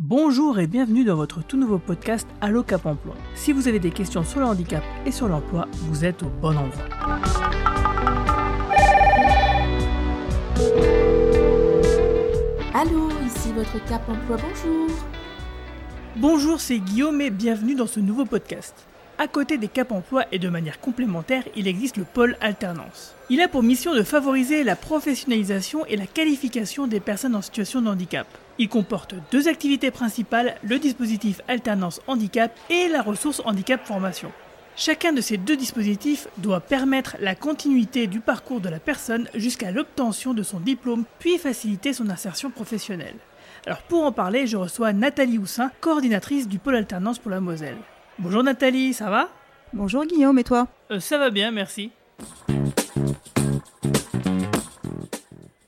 Bonjour et bienvenue dans votre tout nouveau podcast Allo Cap Emploi. Si vous avez des questions sur le handicap et sur l'emploi, vous êtes au bon endroit. Allô, ici votre Cap Emploi, bonjour. Bonjour, c'est Guillaume et bienvenue dans ce nouveau podcast. À côté des Cap Emploi et de manière complémentaire, il existe le pôle alternance. Il a pour mission de favoriser la professionnalisation et la qualification des personnes en situation de handicap. Il comporte deux activités principales, le dispositif Alternance Handicap et la ressource Handicap Formation. Chacun de ces deux dispositifs doit permettre la continuité du parcours de la personne jusqu'à l'obtention de son diplôme, puis faciliter son insertion professionnelle. Alors pour en parler, je reçois Nathalie Houssin, coordinatrice du pôle alternance pour la Moselle. Bonjour Nathalie, ça va? Bonjour Guillaume, et toi? Euh, Ça va bien, merci.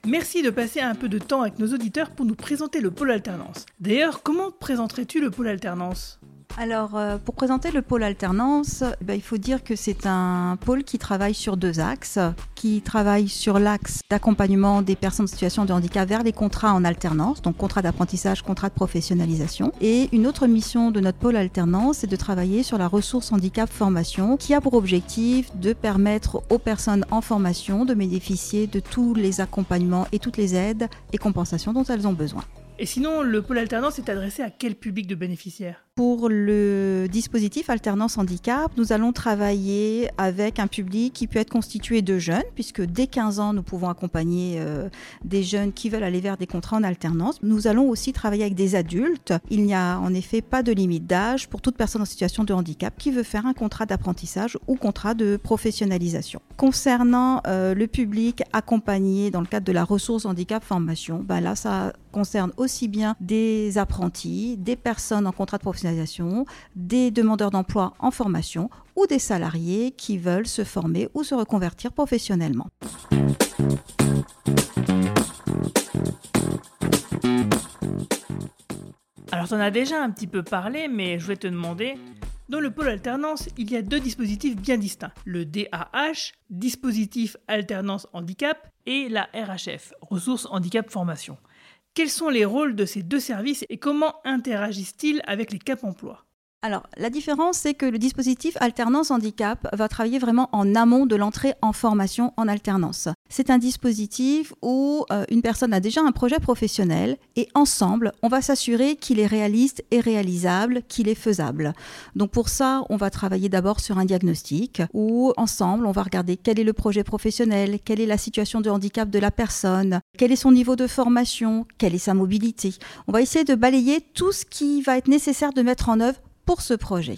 Merci de passer un peu de temps avec nos auditeurs pour nous présenter le pôle alternance. D'ailleurs, comment présenterais-tu le pôle alternance? Alors, euh, pour présenter le pôle alternance, eh ben, il faut dire que c'est un pôle qui travaille sur deux axes, qui travaille sur l'axe d'accompagnement des personnes en situation de handicap vers les contrats en alternance, donc contrat d'apprentissage, contrat de professionnalisation. Et une autre mission de notre pôle alternance, c'est de travailler sur la ressource handicap formation, qui a pour objectif de permettre aux personnes en formation de bénéficier de tous les accompagnements et toutes les aides et compensations dont elles ont besoin. Et sinon, le pôle alternance est adressé à quel public de bénéficiaires? Pour le dispositif Alternance Handicap, nous allons travailler avec un public qui peut être constitué de jeunes, puisque dès 15 ans, nous pouvons accompagner euh, des jeunes qui veulent aller vers des contrats en alternance. Nous allons aussi travailler avec des adultes. Il n'y a en effet pas de limite d'âge pour toute personne en situation de handicap qui veut faire un contrat d'apprentissage ou contrat de professionnalisation. Concernant euh, le public accompagné dans le cadre de la ressource handicap formation, ben là, ça concerne aussi bien des apprentis, des personnes en contrat de professionnalisation, des demandeurs d'emploi en formation ou des salariés qui veulent se former ou se reconvertir professionnellement. Alors, tu en as déjà un petit peu parlé, mais je voulais te demander, dans le pôle alternance, il y a deux dispositifs bien distincts. Le DAH, dispositif alternance handicap, et la RHF, ressources handicap formation. Quels sont les rôles de ces deux services et comment interagissent-ils avec les CAP emploi? Alors, la différence, c'est que le dispositif Alternance Handicap va travailler vraiment en amont de l'entrée en formation en alternance. C'est un dispositif où euh, une personne a déjà un projet professionnel et ensemble, on va s'assurer qu'il est réaliste et réalisable, qu'il est faisable. Donc pour ça, on va travailler d'abord sur un diagnostic où ensemble, on va regarder quel est le projet professionnel, quelle est la situation de handicap de la personne, quel est son niveau de formation, quelle est sa mobilité. On va essayer de balayer tout ce qui va être nécessaire de mettre en œuvre pour ce projet.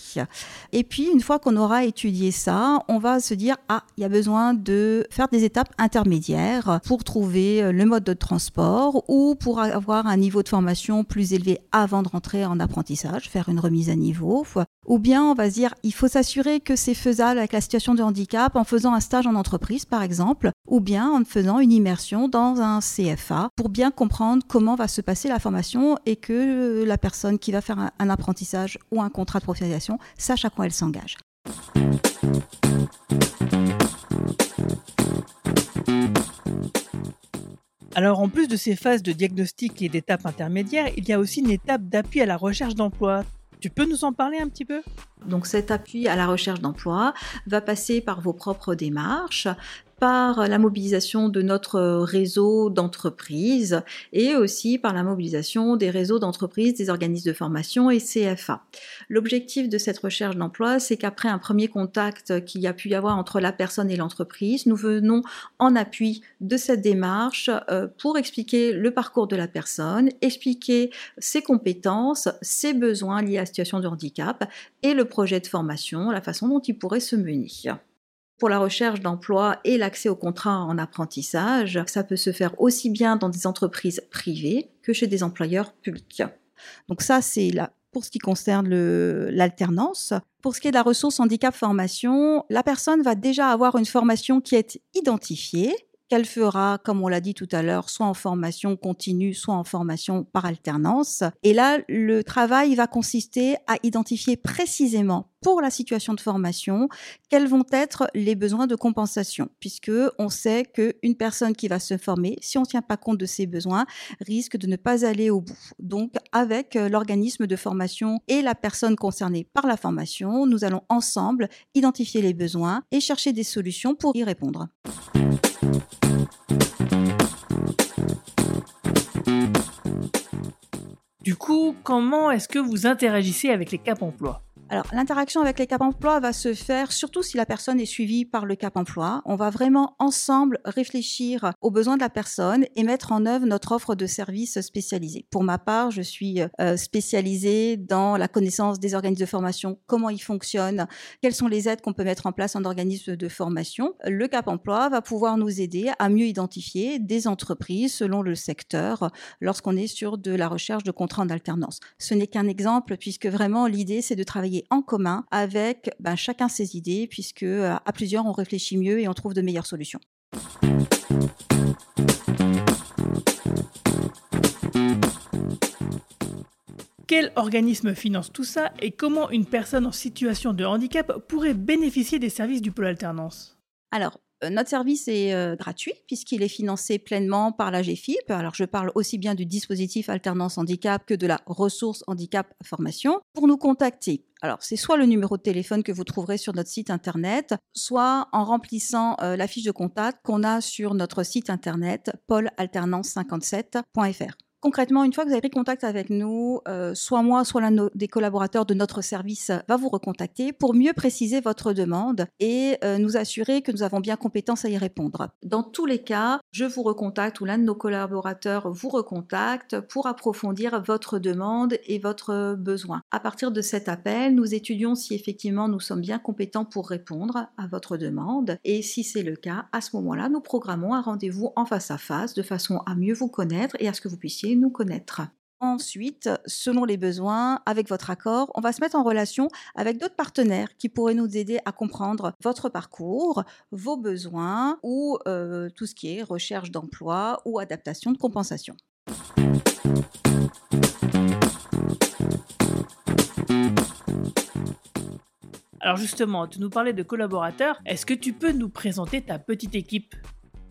Et puis, une fois qu'on aura étudié ça, on va se dire, ah, il y a besoin de faire des étapes intermédiaires pour trouver euh, le mode de transport ou pour avoir un niveau de formation plus élevé avant de rentrer en apprentissage, faire une remise à niveau. Ou bien on va se dire, il faut s'assurer que c'est faisable avec la situation de handicap en faisant un stage en entreprise, par exemple, ou bien en faisant une immersion dans un CFA pour bien comprendre comment va se passer la formation et que la personne qui va faire un, apprentissage ou un contrat de professionnalisation sache à quoi elle s'engage. Alors en plus de ces phases de diagnostic et d'étapes intermédiaires, il y a aussi une étape d'appui à la recherche d'emploi. Tu peux nous en parler un petit peu? Donc cet appui à la recherche d'emploi va passer par vos propres démarches, par la mobilisation de notre réseau d'entreprises et aussi par la mobilisation des réseaux d'entreprises, des organismes de formation et CFA. L'objectif de cette recherche d'emploi, c'est qu'après un premier contact qu'il y a pu y avoir entre la personne et l'entreprise, nous venons en appui de cette démarche euh, pour expliquer le parcours de la personne, expliquer ses compétences, ses besoins liés à la situation de handicap et le projet de formation, la façon dont il pourrait se mener pour la recherche d'emploi et l'accès au contrat en apprentissage. Ça peut se faire aussi bien dans des entreprises privées que chez des employeurs publics. Donc ça, c'est là pour ce qui concerne l'alternance. Pour ce qui est de la ressource handicap formation, la personne va déjà avoir une formation qui est identifiée qu'elle fera, comme on l'a dit tout à l'heure, soit en formation continue, soit en formation par alternance. Et là, le travail va consister à identifier précisément pour la situation de formation, quels vont être les besoins de compensation, puisque on sait qu'une personne qui va se former, si on ne tient pas compte de ses besoins, risque de ne pas aller au bout. Donc, avec euh, l'organisme de formation et la personne concernée par la formation, nous allons ensemble identifier les besoins et chercher des solutions pour y répondre. Du coup, comment est-ce que vous interagissez avec les CAP emploi? Alors, l'interaction avec les cap emploi va se faire surtout si la personne est suivie par le cap emploi. On va vraiment ensemble réfléchir aux besoins de la personne et mettre en œuvre notre offre de services spécialisés. Pour ma part, je suis euh, spécialisée dans la connaissance des organismes de formation, comment ils fonctionnent, quelles sont les aides qu'on peut mettre en place en organisme de formation. Le cap emploi va pouvoir nous aider à mieux identifier des entreprises selon le secteur lorsqu'on est sur de la recherche de contrats en alternance. Ce n'est qu'un exemple puisque vraiment l'idée c'est de travailler en commun avec ben, chacun ses idées, puisque euh, à plusieurs, on réfléchit mieux et on trouve de meilleures solutions. Quel organisme finance tout ça et comment une personne en situation de handicap pourrait bénéficier des services du pôle alternance? Alors, notre service est euh, gratuit puisqu'il est financé pleinement par la GFIP. Alors je parle aussi bien du dispositif alternance handicap que de la ressource handicap formation. Pour nous contacter, alors, c'est soit le numéro de téléphone que vous trouverez sur notre site internet, soit en remplissant euh, la fiche de contact qu'on a sur notre site internet paulalternance57.fr. Concrètement, une fois que vous avez pris contact avec nous, euh, soit moi, soit l'un des collaborateurs de notre service va vous recontacter pour mieux préciser votre demande et euh, nous assurer que nous avons bien compétence à y répondre. Dans tous les cas, je vous recontacte ou l'un de nos collaborateurs vous recontacte pour approfondir votre demande et votre besoin. À partir de cet appel, nous étudions si effectivement nous sommes bien compétents pour répondre à votre demande et si c'est le cas, à ce moment-là, nous programmons un rendez-vous en face à face de façon à mieux vous connaître et à ce que vous puissiez nous connaître. Ensuite, selon les besoins, avec votre accord, on va se mettre en relation avec d'autres partenaires qui pourraient nous aider à comprendre votre parcours, vos besoins ou euh, tout ce qui est recherche d'emploi ou adaptation de compensation. Alors justement, tu nous parlais de collaborateurs. Est-ce que tu peux nous présenter ta petite équipe?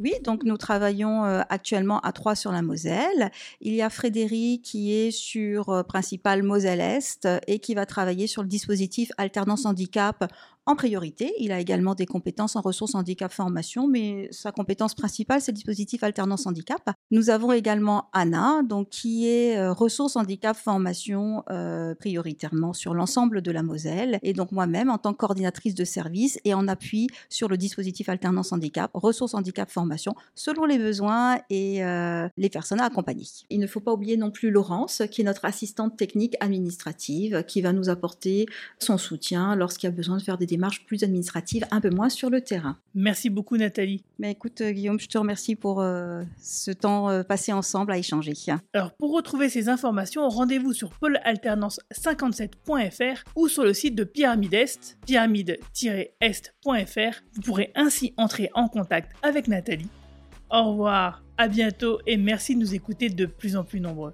Oui, donc nous travaillons euh, actuellement à trois sur la Moselle. Il y a Frédéric qui est sur euh, principal Moselle-Est et qui va travailler sur le dispositif alternance handicap en priorité. Il a également des compétences en ressources handicap formation, mais sa compétence principale, c'est le dispositif alternance handicap. Nous avons également Anna, donc, qui est euh, ressources handicap formation euh, prioritairement sur l'ensemble de la Moselle, et donc moi-même en tant que coordinatrice de service et en appui sur le dispositif alternance handicap, ressources handicap formation, selon les besoins et euh, les personnes à accompagner. Il ne faut pas oublier non plus Laurence, qui est notre assistante technique administrative, qui va nous apporter son soutien lorsqu'il y a besoin de faire des démarches plus administratives, un peu moins sur le terrain. Merci beaucoup Nathalie. Mais écoute euh, Guillaume, je te remercie pour euh, ce temps euh, passé ensemble à échanger. Alors pour retrouver ces informations, rendez-vous sur paulalternance57.fr ou sur le site de Pyramide Est, pyramide-est.fr. Vous pourrez ainsi entrer en contact avec Nathalie. Au revoir, à bientôt et merci de nous écouter de plus en plus nombreux.